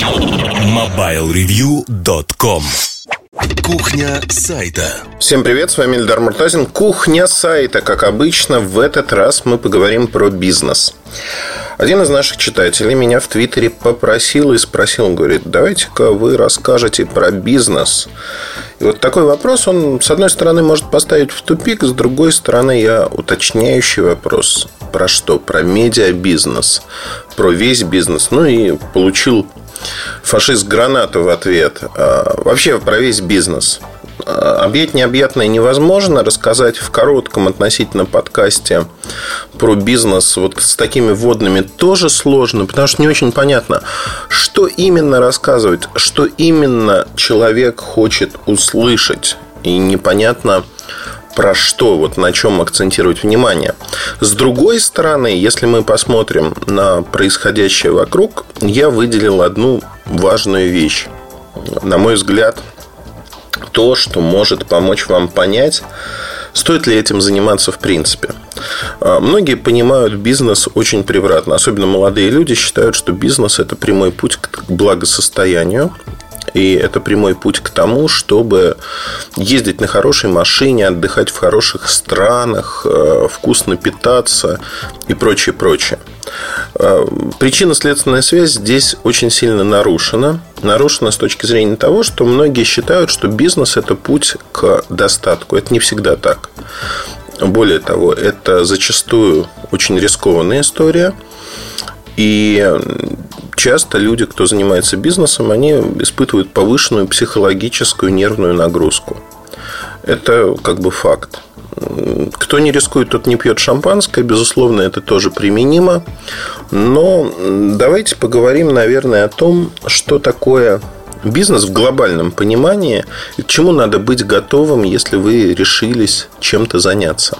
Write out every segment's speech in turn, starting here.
MobileReview.com Кухня сайта. Всем привет, с вами Эльдар Муртазин. Кухня сайта, как обычно, в этот раз мы поговорим про бизнес. Один из наших читателей меня в Твиттере попросил и спросил, он говорит, давайте-ка вы расскажете про бизнес. И вот такой вопрос, он, с одной стороны, может поставить в тупик, с другой стороны, я уточняющий вопрос. Про что? Про медиабизнес, про весь бизнес. Ну и получил фашист гранату в ответ. А, вообще про весь бизнес. А, объять необъятное невозможно. Рассказать в коротком относительно подкасте про бизнес вот с такими вводными тоже сложно, потому что не очень понятно, что именно рассказывать, что именно человек хочет услышать. И непонятно, про что, вот на чем акцентировать внимание. С другой стороны, если мы посмотрим на происходящее вокруг, я выделил одну важную вещь. На мой взгляд, то, что может помочь вам понять, стоит ли этим заниматься в принципе. А, многие понимают бизнес очень превратно. Особенно молодые люди считают, что бизнес – это прямой путь к благосостоянию. И это прямой путь к тому, чтобы ездить на хорошей машине, отдыхать в хороших странах, э, вкусно питаться и прочее, прочее. Э, причинно-следственная связь здесь очень сильно нарушена. Нарушена с точки зрения того, что многие считают, что бизнес – это путь к достатку. Это не всегда так. Более того, это зачастую очень рискованная история. И часто люди, кто занимается бизнесом, они испытывают повышенную психологическую нервную нагрузку. Это как бы факт. Кто не рискует, тот не пьет шампанское. Безусловно, это тоже применимо. Но давайте поговорим, наверное, о том, что такое бизнес в глобальном понимании и к чему надо быть готовым, если вы решились чем-то заняться.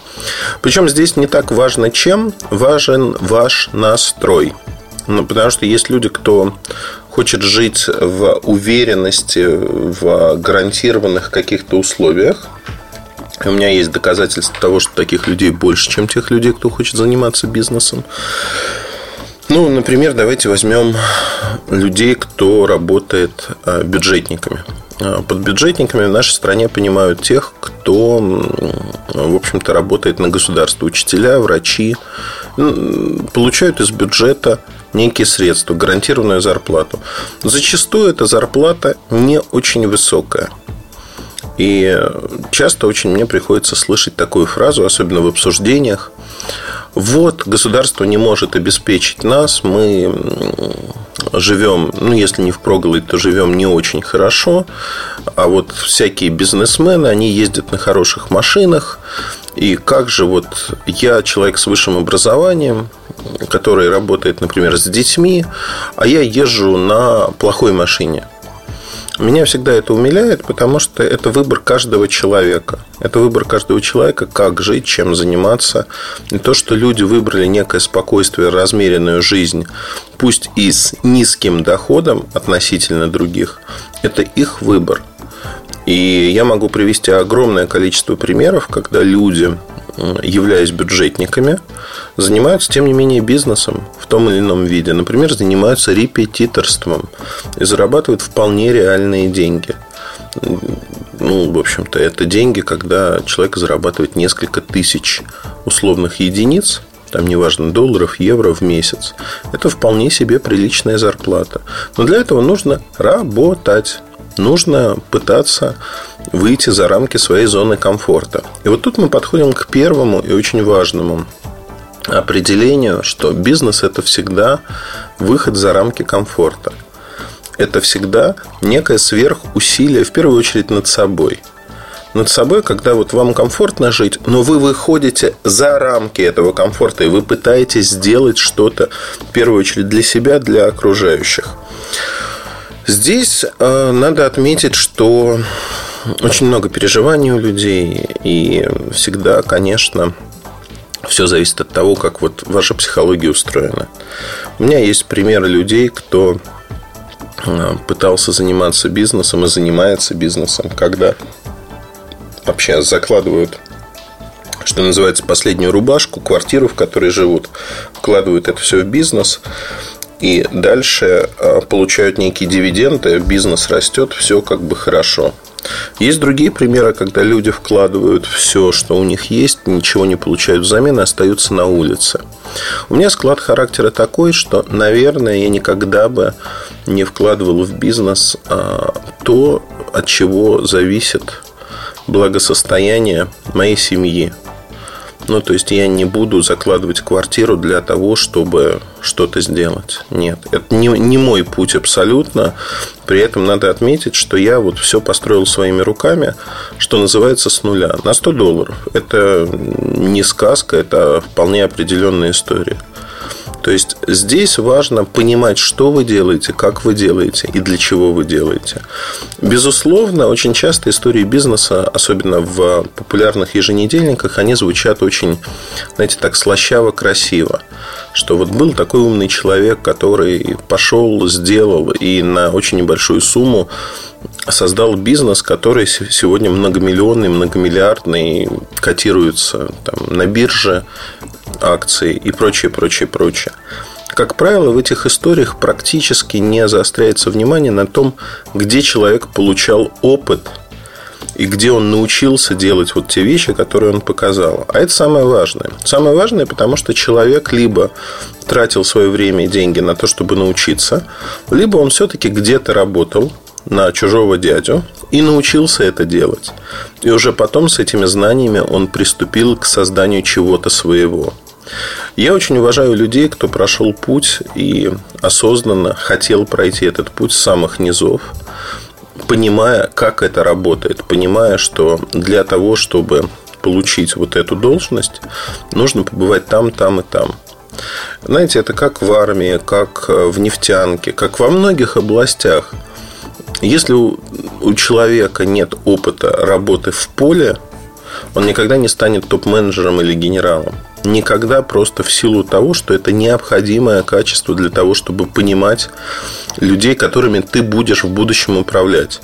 Причем здесь не так важно чем, важен ваш настрой. Ну, потому что есть люди, кто хочет жить в уверенности, в гарантированных каких-то условиях. У меня есть доказательства того, что таких людей больше, чем тех людей, кто хочет заниматься бизнесом. Ну, например, давайте возьмем людей, кто работает а, бюджетниками. А, под бюджетниками в нашей стране понимают тех, кто, в общем-то, работает на государство. Учителя, врачи получают из бюджета некие средства, гарантированную зарплату. Зачастую эта зарплата не очень высокая. И часто очень мне приходится слышать такую фразу, особенно в обсуждениях. Вот, государство не может обеспечить нас, мы живем, ну, если не в проголодь, то живем не очень хорошо. А вот всякие бизнесмены, они ездят на хороших машинах. И как же вот я, человек с высшим образованием, который работает, например, с детьми, а я езжу на плохой машине. Меня всегда это умиляет, потому что это выбор каждого человека. Это выбор каждого человека, как жить, чем заниматься. И то, что люди выбрали некое спокойствие, размеренную жизнь, пусть и с низким доходом относительно других, это их выбор. И я могу привести огромное количество примеров, когда люди являясь бюджетниками, занимаются, тем не менее, бизнесом в том или ином виде. Например, занимаются репетиторством и зарабатывают вполне реальные деньги. Ну, в общем-то, это деньги, когда человек зарабатывает несколько тысяч условных единиц, там неважно, долларов, евро в месяц. Это вполне себе приличная зарплата. Но для этого нужно работать нужно пытаться выйти за рамки своей зоны комфорта. И вот тут мы подходим к первому и очень важному определению, что бизнес это всегда выход за рамки комфорта. Это всегда некое сверхусилие, в первую очередь, над собой. Над собой, когда вот вам комфортно жить, но вы выходите за рамки этого комфорта, и вы пытаетесь сделать что-то, в первую очередь, для себя, для окружающих. Здесь э, надо отметить, что очень много переживаний у людей, и всегда, конечно, все зависит от того, как вот ваша психология устроена. У меня есть примеры людей, кто э, пытался заниматься бизнесом и занимается бизнесом, когда вообще закладывают что называется, последнюю рубашку, квартиру, в которой живут, вкладывают это все в бизнес, и дальше а, получают некие дивиденды, бизнес растет, все как бы хорошо. Есть другие примеры, когда люди вкладывают все, что у них есть, ничего не получают взамен и остаются на улице. У меня склад характера такой, что, наверное, я никогда бы не вкладывал в бизнес а, то, от чего зависит благосостояние моей семьи. Ну, то есть я не буду закладывать квартиру для того, чтобы что-то сделать. Нет, это не, не мой путь абсолютно. При этом надо отметить, что я вот все построил своими руками, что называется, с нуля. На 100 долларов. Это не сказка, это вполне определенная история. То есть здесь важно понимать, что вы делаете, как вы делаете и для чего вы делаете. Безусловно, очень часто истории бизнеса, особенно в популярных еженедельниках, они звучат очень, знаете, так слащаво красиво. Что вот был такой умный человек, который пошел, сделал и на очень небольшую сумму создал бизнес, который сегодня многомиллионный, многомиллиардный, котируется там, на бирже, акции и прочее, прочее, прочее. Как правило, в этих историях практически не заостряется внимание на том, где человек получал опыт и где он научился делать вот те вещи, которые он показал. А это самое важное. Самое важное, потому что человек либо тратил свое время и деньги на то, чтобы научиться, либо он все-таки где-то работал на чужого дядю и научился это делать. И уже потом с этими знаниями он приступил к созданию чего-то своего. Я очень уважаю людей, кто прошел путь и осознанно хотел пройти этот путь с самых низов, понимая, как это работает, понимая, что для того, чтобы получить вот эту должность, нужно побывать там, там и там. Знаете, это как в армии, как в нефтянке, как во многих областях. Если у человека нет опыта работы в поле, он никогда не станет топ-менеджером или генералом. Никогда просто в силу того, что это необходимое качество для того, чтобы понимать людей, которыми ты будешь в будущем управлять.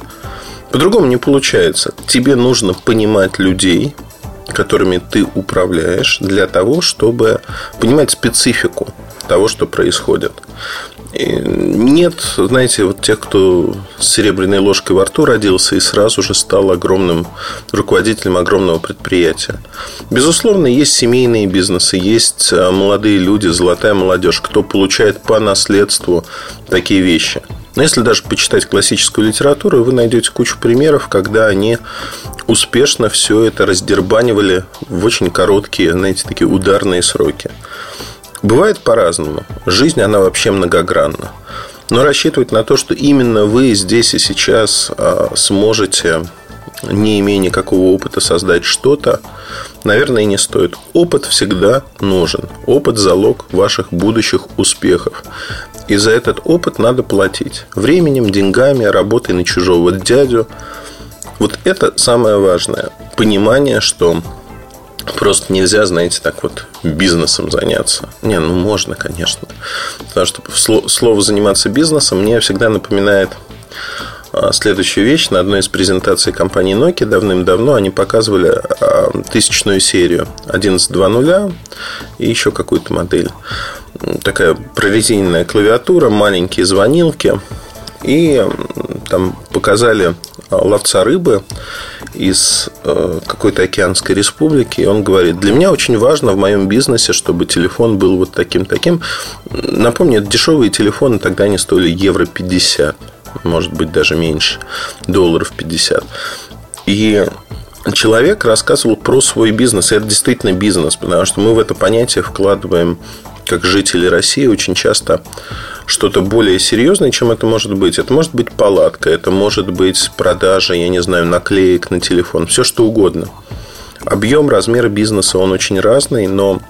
По-другому не получается. Тебе нужно понимать людей, которыми ты управляешь, для того, чтобы понимать специфику того, что происходит. Нет, знаете, вот тех, кто с серебряной ложкой во рту родился и сразу же стал огромным руководителем огромного предприятия. Безусловно, есть семейные бизнесы, есть а, молодые люди, золотая молодежь, кто получает по наследству такие вещи. Но если даже почитать классическую литературу, вы найдете кучу примеров, когда они успешно все это раздербанивали в очень короткие, знаете, такие ударные сроки. Бывает по-разному. Жизнь, она вообще многогранна. Но рассчитывать на то, что именно вы здесь и сейчас а, сможете, не имея никакого опыта, создать что-то, наверное, не стоит. Опыт всегда нужен. Опыт – залог ваших будущих успехов. И за этот опыт надо платить. Временем, деньгами, работой на чужого дядю. Вот это самое важное. Понимание, что Просто нельзя, знаете, так вот бизнесом заняться. Не, ну можно, конечно. Потому что слово заниматься бизнесом мне всегда напоминает а, следующую вещь. На одной из презентаций компании Nokia давным-давно они показывали а, тысячную серию 11.2.0 и еще какую-то модель. Такая прорезиненная клавиатура, маленькие звонилки. И там показали ловца рыбы из э, какой-то океанской республики. И он говорит, для меня очень важно в моем бизнесе, чтобы телефон был вот таким-таким. Напомню, дешевые телефоны тогда не стоили евро 50, может быть, даже меньше, долларов 50. И человек рассказывал про свой бизнес. И это действительно бизнес, потому что мы в это понятие вкладываем, как жители России, очень часто что-то более серьезное, чем это может быть. Это может быть палатка, это может быть продажа, я не знаю, наклеек на телефон, все что угодно. Объем, размер бизнеса, он очень разный, но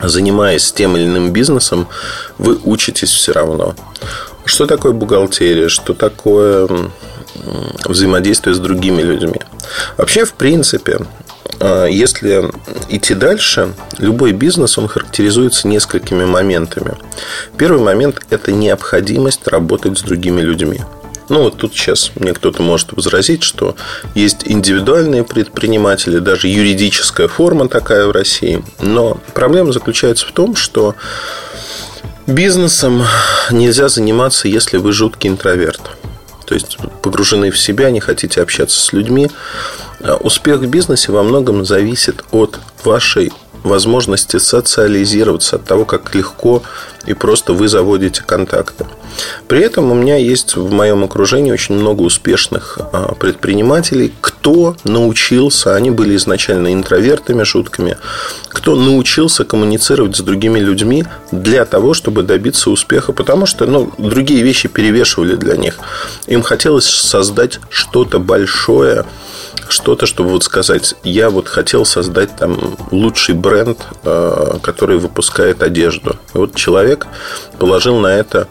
занимаясь тем или иным бизнесом, вы учитесь все равно. Что такое бухгалтерия, что такое взаимодействие с другими людьми. Вообще, в принципе, если идти дальше, любой бизнес, он характеризуется несколькими моментами. Первый момент – это необходимость работать с другими людьми. Ну, вот тут сейчас мне кто-то может возразить, что есть индивидуальные предприниматели, даже юридическая форма такая в России. Но проблема заключается в том, что Бизнесом нельзя заниматься, если вы жуткий интроверт. То есть погружены в себя, не хотите общаться с людьми. А успех в бизнесе во многом зависит от вашей возможности социализироваться, от того, как легко и просто вы заводите контакты. При этом у меня есть в моем окружении очень много успешных а, предпринимателей, кто научился, они были изначально интровертами жуткими, кто научился коммуницировать с другими людьми для того, чтобы добиться успеха, потому что ну, другие вещи перевешивали для них. Им хотелось создать что-то большое, что-то, чтобы вот сказать, я вот хотел создать там лучший бренд, а, который выпускает одежду. И вот человек положил на это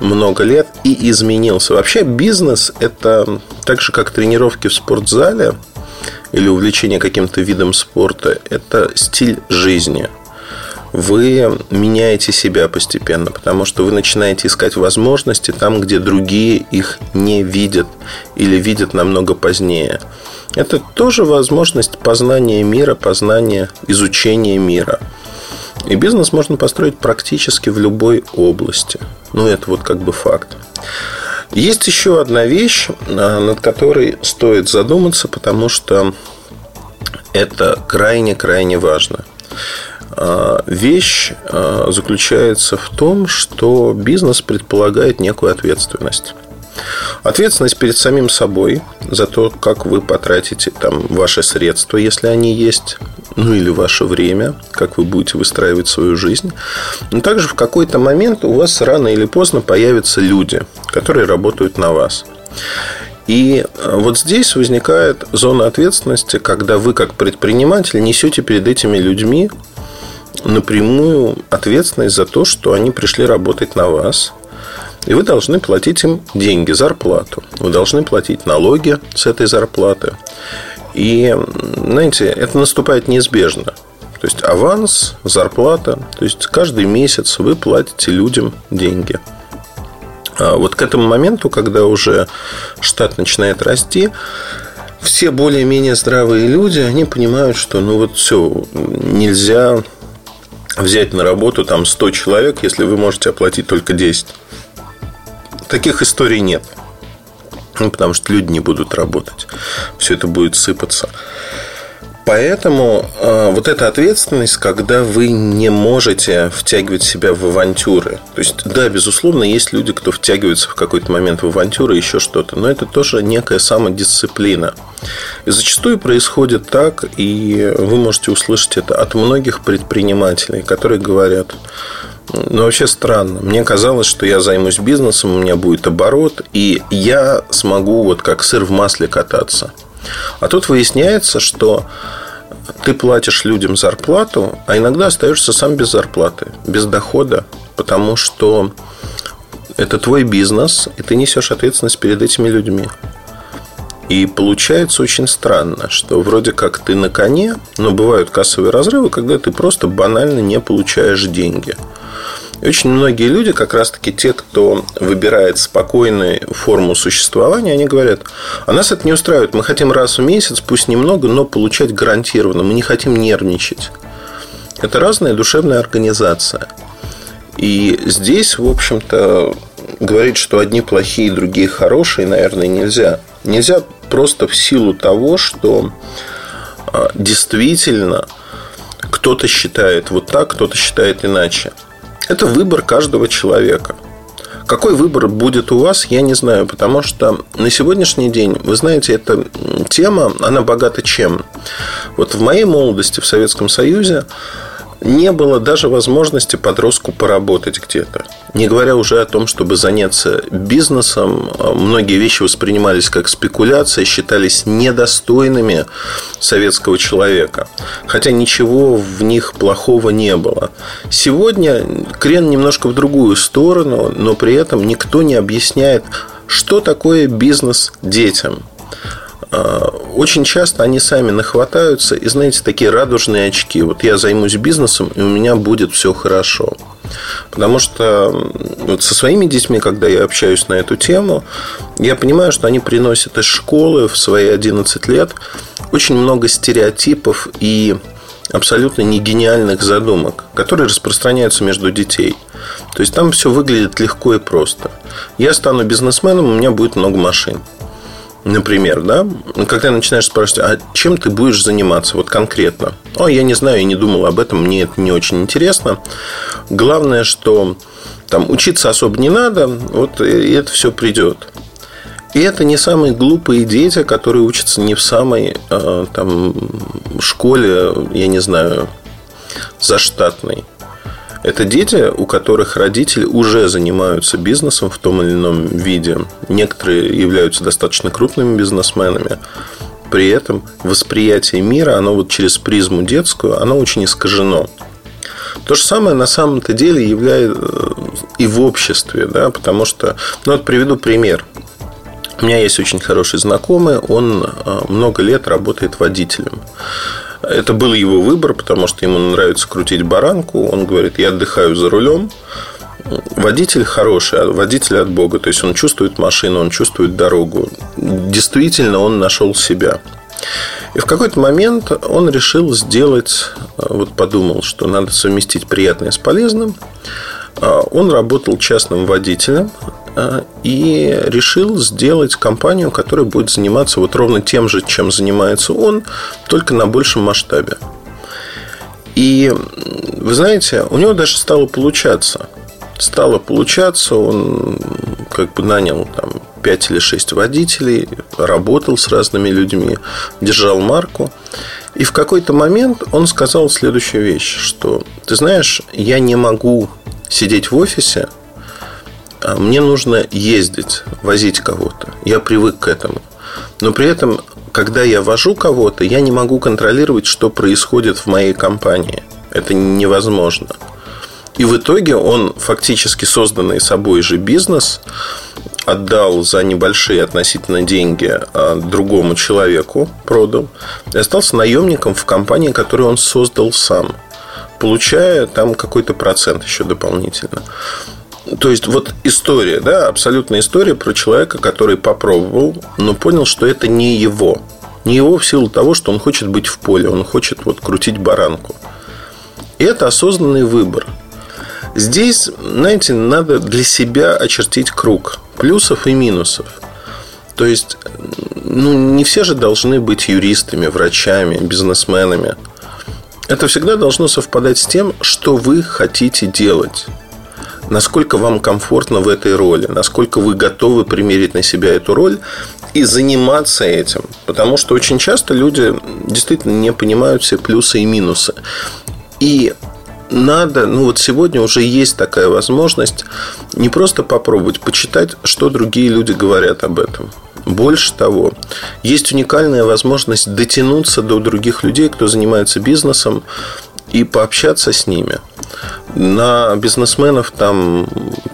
много лет и изменился. Вообще бизнес – это так же, как тренировки в спортзале или увлечение каким-то видом спорта – это стиль жизни. Вы меняете себя постепенно, потому что вы начинаете искать возможности там, где другие их не видят или видят намного позднее. Это тоже возможность познания мира, познания, изучения мира. И бизнес можно построить практически в любой области. Ну, это вот как бы факт. Есть еще одна вещь, а, над которой стоит задуматься, потому что это крайне-крайне важно. А, вещь а, заключается в том, что бизнес предполагает некую ответственность. Ответственность перед самим собой за то, как вы потратите там ваши средства, если они есть, ну или ваше время, как вы будете выстраивать свою жизнь. Но также в какой-то момент у вас рано или поздно появятся люди, которые работают на вас. И э, вот здесь возникает зона ответственности, когда вы как предприниматель несете перед этими людьми напрямую ответственность за то, что они пришли работать на вас, и вы должны платить им деньги, зарплату. Вы должны платить налоги с этой зарплаты. И, знаете, это наступает неизбежно. То есть аванс, зарплата. То есть каждый месяц вы платите людям деньги. А вот к этому моменту, когда уже штат начинает расти, все более-менее здравые люди, они понимают, что ну вот все, нельзя взять на работу там 100 человек, если вы можете оплатить только 10 таких историй нет. Ну, потому что люди не будут работать. Все это будет сыпаться. Поэтому э, вот эта ответственность, когда вы не можете втягивать себя в авантюры. То есть, да, безусловно, есть люди, кто втягивается в какой-то момент в авантюры, еще что-то. Но это тоже некая самодисциплина. И зачастую происходит так, и вы можете услышать это от многих предпринимателей, которые говорят, ну, вообще странно. Мне казалось, что я займусь бизнесом, у меня будет оборот, и я смогу вот как сыр в масле кататься. А тут выясняется, что ты платишь людям зарплату, а иногда остаешься сам без зарплаты, без дохода, потому что это твой бизнес, и ты несешь ответственность перед этими людьми. И получается очень странно, что вроде как ты на коне, но бывают кассовые разрывы, когда ты просто банально не получаешь деньги. И очень многие люди, как раз-таки те, кто выбирает спокойную форму существования, они говорят, а нас это не устраивает. Мы хотим раз в месяц, пусть немного, но получать гарантированно. Мы не хотим нервничать. Это разная душевная организация. И здесь, в общем-то, говорить, что одни плохие, другие хорошие, наверное, нельзя. Нельзя просто в силу того, что а, действительно кто-то считает вот так, кто-то считает иначе. Это выбор каждого человека. Какой выбор будет у вас, я не знаю, потому что на сегодняшний день, вы знаете, эта тема, она богата чем? Вот в моей молодости в Советском Союзе не было даже возможности подростку поработать где-то. Не говоря уже о том, чтобы заняться бизнесом, многие вещи воспринимались как спекуляция, считались недостойными советского человека. Хотя ничего в них плохого не было. Сегодня крен немножко в другую сторону, но при этом никто не объясняет, что такое бизнес детям – а, очень часто они сами нахватаются и, знаете, такие радужные очки. Вот я займусь бизнесом, и у меня будет все хорошо. Потому что вот со своими детьми, когда я общаюсь на эту тему, я понимаю, что они приносят из школы в свои 11 лет очень много стереотипов и абсолютно не гениальных задумок, которые распространяются между детей. То есть там все выглядит легко и просто. Я стану бизнесменом, у меня будет много машин. Например, да, когда начинаешь спрашивать, а чем ты будешь заниматься вот конкретно? О, я не знаю, я не думал об этом, мне это не очень интересно. Главное, что там учиться особо не надо, вот и это все придет. И это не самые глупые дети, которые учатся не в самой э, там, школе, я не знаю, заштатной. Это дети, у которых родители уже занимаются бизнесом в том или ином виде. Некоторые являются достаточно крупными бизнесменами. При этом восприятие мира, оно вот через призму детскую, оно очень искажено. То же самое на самом-то деле является э, и в обществе, да, потому что, ну вот приведу пример. У меня есть очень хороший знакомый, он э, много лет работает водителем. Это был его выбор, потому что ему нравится крутить баранку. Он говорит, я отдыхаю за рулем. Водитель хороший, а водитель от Бога. То есть он чувствует машину, он чувствует дорогу. Действительно, он нашел себя. И в какой-то момент он решил сделать, вот подумал, что надо совместить приятное с полезным. Он работал частным водителем и решил сделать компанию, которая будет заниматься вот ровно тем же, чем занимается он, только на большем масштабе. И вы знаете, у него даже стало получаться. Стало получаться, он как бы нанял там 5 или 6 водителей, работал с разными людьми, держал марку. И в какой-то момент он сказал следующую вещь, что ты знаешь, я не могу сидеть в офисе а мне нужно ездить, возить кого-то. Я привык к этому. Но при этом, когда я вожу кого-то, я не могу контролировать, что происходит в моей компании. Это невозможно. И в итоге он фактически созданный собой же бизнес отдал за небольшие относительно деньги а, другому человеку, продал, и остался наемником в компании, которую он создал сам, получая там какой-то процент еще дополнительно. То есть, вот история, да, абсолютная история про человека, который попробовал, но понял, что это не его. Не его в силу того, что он хочет быть в поле, он хочет вот крутить баранку. И это осознанный выбор. Здесь, знаете, надо для себя очертить круг плюсов и минусов. То есть, ну, не все же должны быть юристами, врачами, бизнесменами. Это всегда должно совпадать с тем, что вы хотите делать насколько вам комфортно в этой роли, насколько вы готовы примерить на себя эту роль и заниматься этим. Потому что очень часто люди действительно не понимают все плюсы и минусы. И надо, ну вот сегодня уже есть такая возможность не просто попробовать, почитать, что другие люди говорят об этом. Больше того, есть уникальная возможность дотянуться до других людей, кто занимается бизнесом, и пообщаться с ними. На бизнесменов там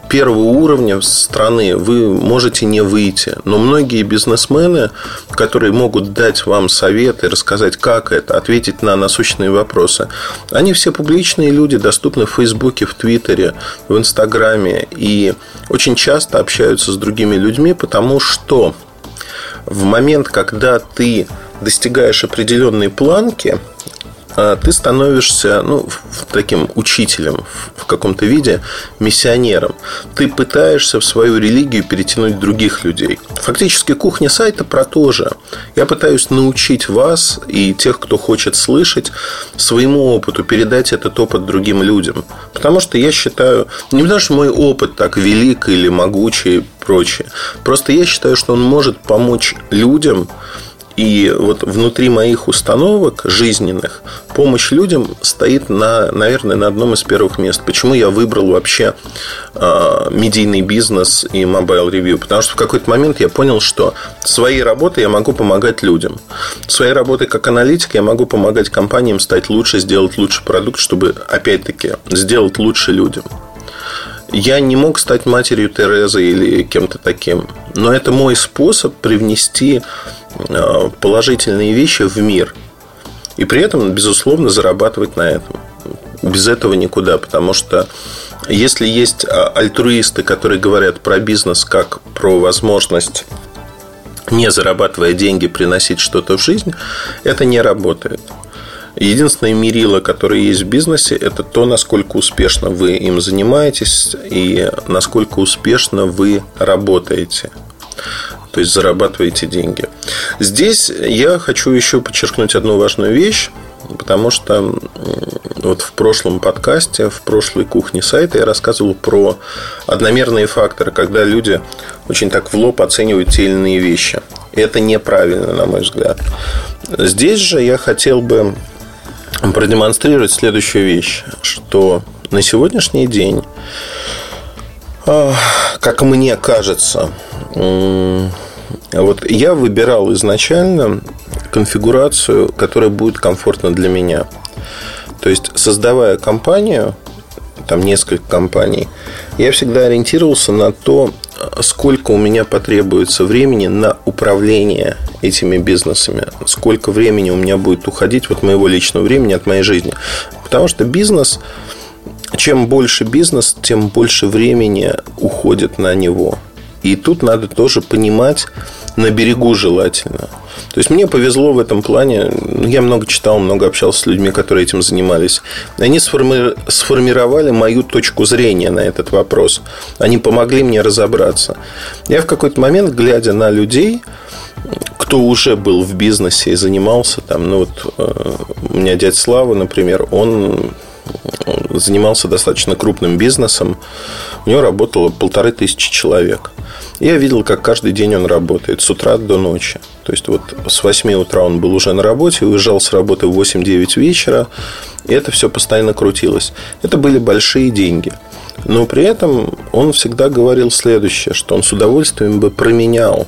первого уровня страны вы можете не выйти. Но многие бизнесмены, которые могут дать вам советы, рассказать, как это, ответить на насущные вопросы, они все публичные люди, доступны в Фейсбуке, в Твиттере, в Инстаграме. И очень часто общаются с другими людьми, потому что в момент, когда ты достигаешь определенной планки, ты становишься ну, таким учителем в каком-то виде, миссионером. Ты пытаешься в свою религию перетянуть других людей. Фактически кухня сайта про то же. Я пытаюсь научить вас и тех, кто хочет слышать, своему опыту, передать этот опыт другим людям. Потому что я считаю, не потому что мой опыт так велик или могучий и прочее. Просто я считаю, что он может помочь людям и вот внутри моих установок жизненных помощь людям стоит, на, наверное, на одном из первых мест. Почему я выбрал вообще э, медийный бизнес и mobile review? Потому что в какой-то момент я понял, что своей работой я могу помогать людям. Своей работой как аналитик я могу помогать компаниям стать лучше, сделать лучший продукт, чтобы, опять-таки, сделать лучше людям. Я не мог стать матерью Терезы или кем-то таким. Но это мой способ привнести положительные вещи в мир. И при этом, безусловно, зарабатывать на этом. Без этого никуда, потому что если есть а, альтруисты, которые говорят про бизнес как про возможность не зарабатывая деньги, приносить что-то в жизнь, это не работает. Единственное мерило, которое есть в бизнесе, это то, насколько успешно вы им занимаетесь и насколько успешно вы работаете. То есть зарабатываете деньги. Здесь я хочу еще подчеркнуть одну важную вещь, потому что вот в прошлом подкасте, в прошлой кухне сайта я рассказывал про одномерные факторы, когда люди очень так в лоб оценивают те или иные вещи. Это неправильно, на мой взгляд. Здесь же я хотел бы продемонстрировать следующую вещь, что на сегодняшний день, а, как мне кажется, вот я выбирал изначально конфигурацию, которая будет комфортна для меня. То есть, создавая компанию, там несколько компаний, я всегда ориентировался на то, сколько у меня потребуется времени на управление этими бизнесами, сколько времени у меня будет уходить вот моего личного времени от моей жизни. Потому что бизнес, чем больше бизнес, тем больше времени уходит на него. И тут надо тоже понимать на берегу желательно. То есть мне повезло в этом плане. Я много читал, много общался с людьми, которые этим занимались. Они сформи... сформировали мою точку зрения на этот вопрос. Они помогли мне разобраться. Я в какой-то момент, глядя на людей, кто уже был в бизнесе и занимался там, ну вот э, у меня дядя Слава, например, он занимался достаточно крупным бизнесом. У него работало полторы тысячи человек. Я видел, как каждый день он работает с утра до ночи. То есть, вот с 8 утра он был уже на работе, уезжал с работы в 8-9 вечера, и это все постоянно крутилось. Это были большие деньги. Но при этом он всегда говорил следующее, что он с удовольствием бы променял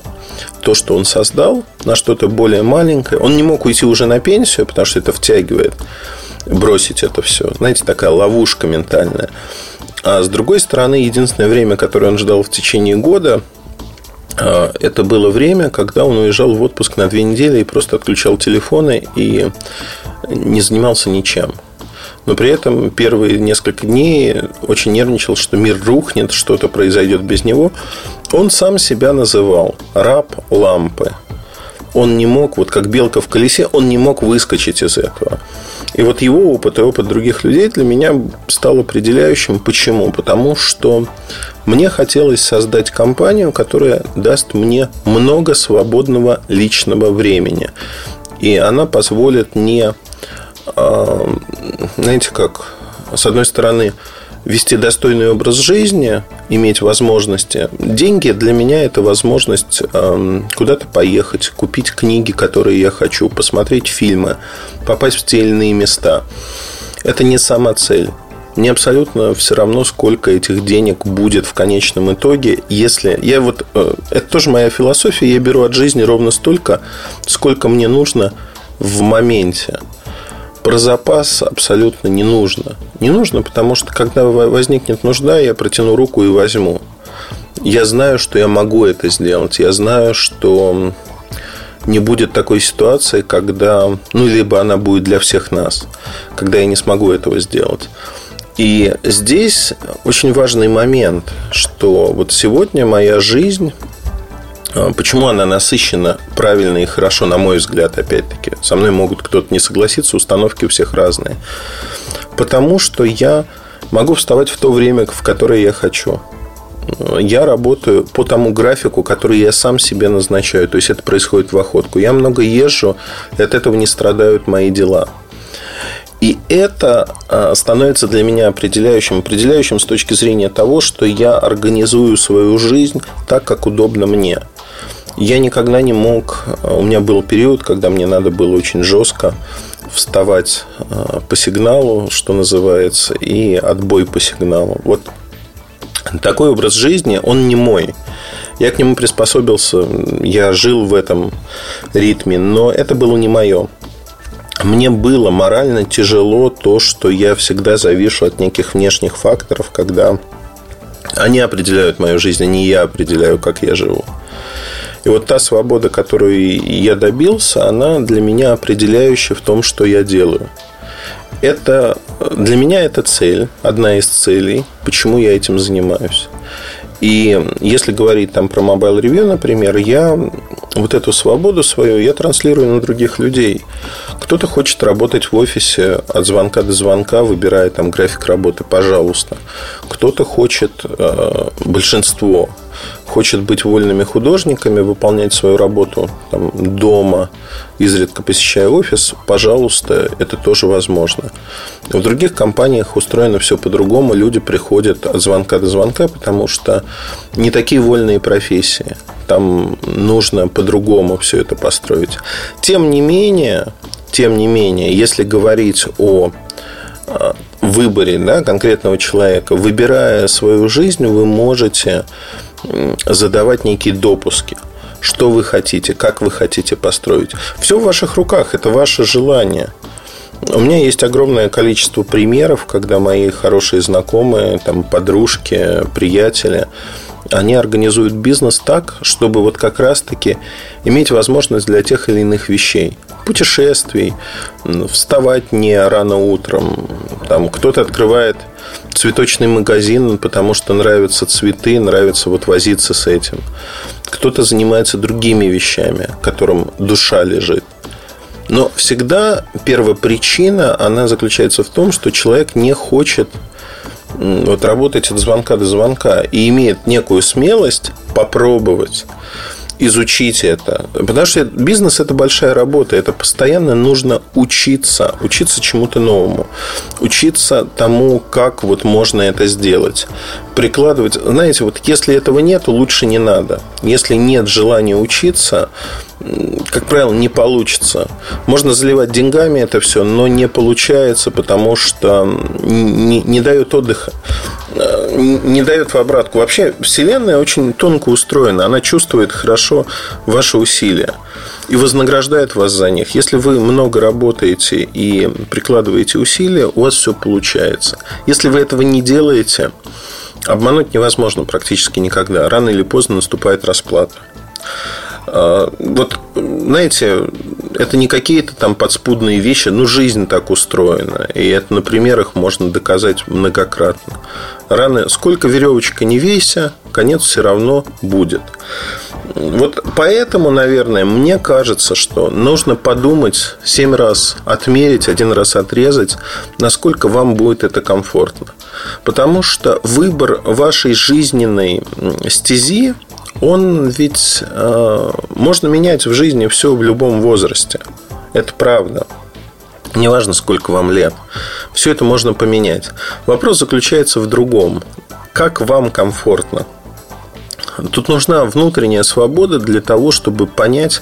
то, что он создал, на что-то более маленькое. Он не мог уйти уже на пенсию, потому что это втягивает бросить это все. Знаете, такая ловушка ментальная. А с другой стороны, единственное время, которое он ждал в течение года, это было время, когда он уезжал в отпуск на две недели и просто отключал телефоны и не занимался ничем. Но при этом первые несколько дней очень нервничал, что мир рухнет, что-то произойдет без него. Он сам себя называл раб лампы. Он не мог, вот как белка в колесе, он не мог выскочить из этого. И вот его опыт и опыт других людей для меня стал определяющим. Почему? Потому что мне хотелось создать компанию, которая даст мне много свободного личного времени. И она позволит не, а, знаете как, с одной стороны, вести достойный образ жизни, иметь возможности. Деньги для меня это возможность э, куда-то поехать, купить книги, которые я хочу, посмотреть фильмы, попасть в те или иные места. Это не сама цель. Мне абсолютно все равно, сколько этих денег будет в конечном итоге, если я вот э, это тоже моя философия, я беру от жизни ровно столько, сколько мне нужно в моменте про запас абсолютно не нужно. Не нужно, потому что когда возникнет нужда, я протяну руку и возьму. Я знаю, что я могу это сделать. Я знаю, что не будет такой ситуации, когда, ну, либо она будет для всех нас, когда я не смогу этого сделать. И здесь очень важный момент, что вот сегодня моя жизнь почему она насыщена правильно и хорошо, на мой взгляд, опять-таки. Со мной могут кто-то не согласиться, установки у всех разные. Потому что я могу вставать в то время, в которое я хочу. Я работаю по тому графику, который я сам себе назначаю. То есть это происходит в охотку. Я много езжу, и от этого не страдают мои дела. И это а, становится для меня определяющим, определяющим с точки зрения того, что я организую свою жизнь так, как удобно мне. Я никогда не мог... Э, у меня был период, когда мне надо было очень жестко вставать э, по сигналу, что называется, и отбой по сигналу. Вот такой образ жизни, он не мой. Я к нему приспособился, я жил в этом ритме, но это было не мое. Мне было морально тяжело то, что я всегда завишу от неких внешних факторов, когда они определяют мою жизнь, а не я определяю, как я живу. И вот та свобода, которую я добился, она для меня определяющая в том, что я делаю. Это для меня это цель, одна из целей, почему я этим занимаюсь. И если говорить там про Mobile Review, например, я вот эту свободу свою я транслирую на других людей. Кто-то хочет работать в офисе от звонка до звонка, выбирая там график работы, пожалуйста. Кто-то хочет, э, большинство хочет быть вольными художниками, выполнять свою работу там, дома, изредка посещая офис, пожалуйста, это тоже возможно. В других компаниях устроено все по-другому. Люди приходят от звонка до звонка, потому что не такие вольные профессии. Там нужно по-другому все это построить. Тем не менее, тем не менее, если говорить о а, выборе да, конкретного человека, выбирая свою жизнь, вы можете задавать некие допуски. Что вы хотите, как вы хотите построить. Все в ваших руках, это ваше желание. У меня есть огромное количество примеров, когда мои хорошие знакомые, там, подружки, приятели, они организуют бизнес так, чтобы вот как раз-таки иметь возможность для тех или иных вещей. Путешествий, вставать не рано утром. Там кто-то открывает цветочный магазин, потому что нравятся цветы, нравится вот возиться с этим. Кто-то занимается другими вещами, которым душа лежит. Но всегда первая причина, она заключается в том, что человек не хочет вот работать от звонка до звонка и имеет некую смелость попробовать изучить это. Потому что бизнес – это большая работа. Это постоянно нужно учиться. Учиться чему-то новому. Учиться тому, как вот можно это сделать. Прикладывать. Знаете, вот если этого нет, лучше не надо. Если нет желания учиться, как правило, не получится. Можно заливать деньгами это все, но не получается, потому что не, не дает отдыха, э, не дает в обратку. Вообще, Вселенная очень тонко устроена, она чувствует хорошо ваши усилия и вознаграждает вас за них. Если вы много работаете и прикладываете усилия, у вас все получается. Если вы этого не делаете, обмануть невозможно практически никогда. Рано или поздно наступает расплата. А, вот, знаете, это не какие-то там подспудные вещи, ну, жизнь так устроена. И это на примерах можно доказать многократно. Рано, сколько веревочка не веся, конец все равно будет. Вот поэтому, наверное, мне кажется, что нужно подумать семь раз, отмерить, один раз отрезать, насколько вам будет это комфортно. Потому что выбор вашей жизненной стези, он ведь э, можно менять в жизни все в любом возрасте. Это правда. Неважно, сколько вам лет. Все это можно поменять. Вопрос заключается в другом. Как вам комфортно? Тут нужна внутренняя свобода для того, чтобы понять,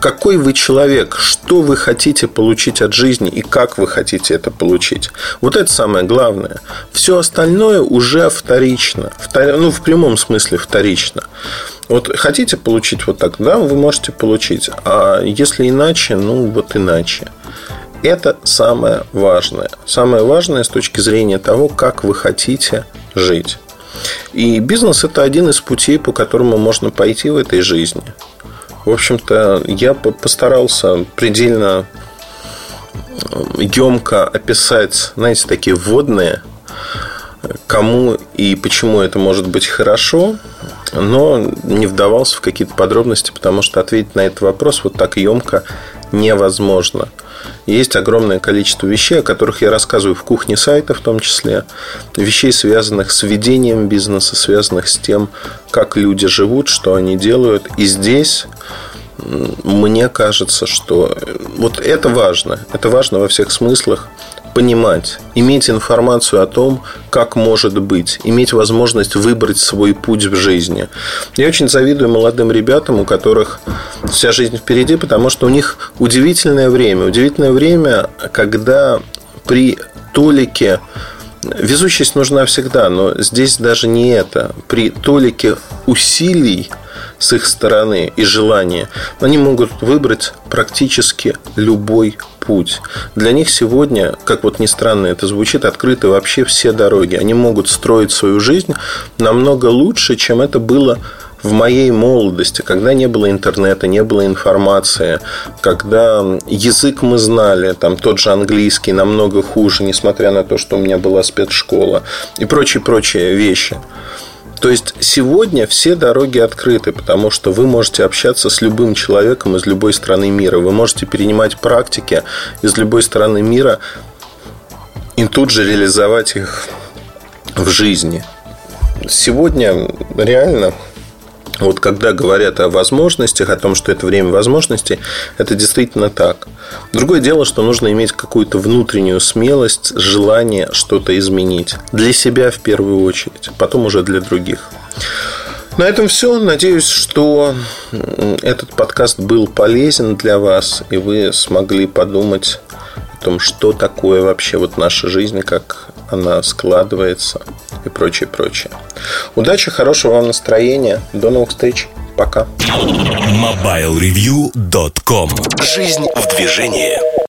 какой вы человек, что вы хотите получить от жизни и как вы хотите это получить. Вот это самое главное. Все остальное уже вторично. Втор... Ну, в прямом смысле вторично. Вот хотите получить вот так, да, вы можете получить. А если иначе, ну вот иначе. Это самое важное. Самое важное с точки зрения того, как вы хотите жить. И бизнес – это один из путей, по которому можно пойти в этой жизни. В общем-то, я постарался предельно емко описать, знаете, такие вводные, кому и почему это может быть хорошо, но не вдавался в какие-то подробности, потому что ответить на этот вопрос вот так емко невозможно. Есть огромное количество вещей, о которых я рассказываю в кухне сайта, в том числе. Вещей, связанных с ведением бизнеса, связанных с тем, как люди живут, что они делают. И здесь мне кажется, что вот это важно. Это важно во всех смыслах понимать, иметь информацию о том, как может быть, иметь возможность выбрать свой путь в жизни. Я очень завидую молодым ребятам, у которых вся жизнь впереди, потому что у них удивительное время. Удивительное время, когда при толике Везучесть нужна всегда, но здесь даже не это. При толике усилий с их стороны и желания, они могут выбрать практически любой путь. Для них сегодня, как вот ни странно это звучит, открыты вообще все дороги. Они могут строить свою жизнь намного лучше, чем это было в моей молодости, когда не было интернета, не было информации, когда язык мы знали, там тот же английский намного хуже, несмотря на то, что у меня была спецшкола и прочие-прочие вещи. То есть сегодня все дороги открыты, потому что вы можете общаться с любым человеком из любой страны мира. Вы можете перенимать практики из любой страны мира и тут же реализовать их в жизни. Сегодня реально вот когда говорят о возможностях, о том, что это время возможностей, это действительно так. Другое дело, что нужно иметь какую-то внутреннюю смелость, желание что-то изменить. Для себя в первую очередь, потом уже для других. На этом все. Надеюсь, что этот подкаст был полезен для вас, и вы смогли подумать о том, что такое вообще вот наша жизнь, как она складывается и прочее, прочее. Удачи, хорошего вам настроения. До новых встреч. Пока. MobileReview.com Жизнь в движении.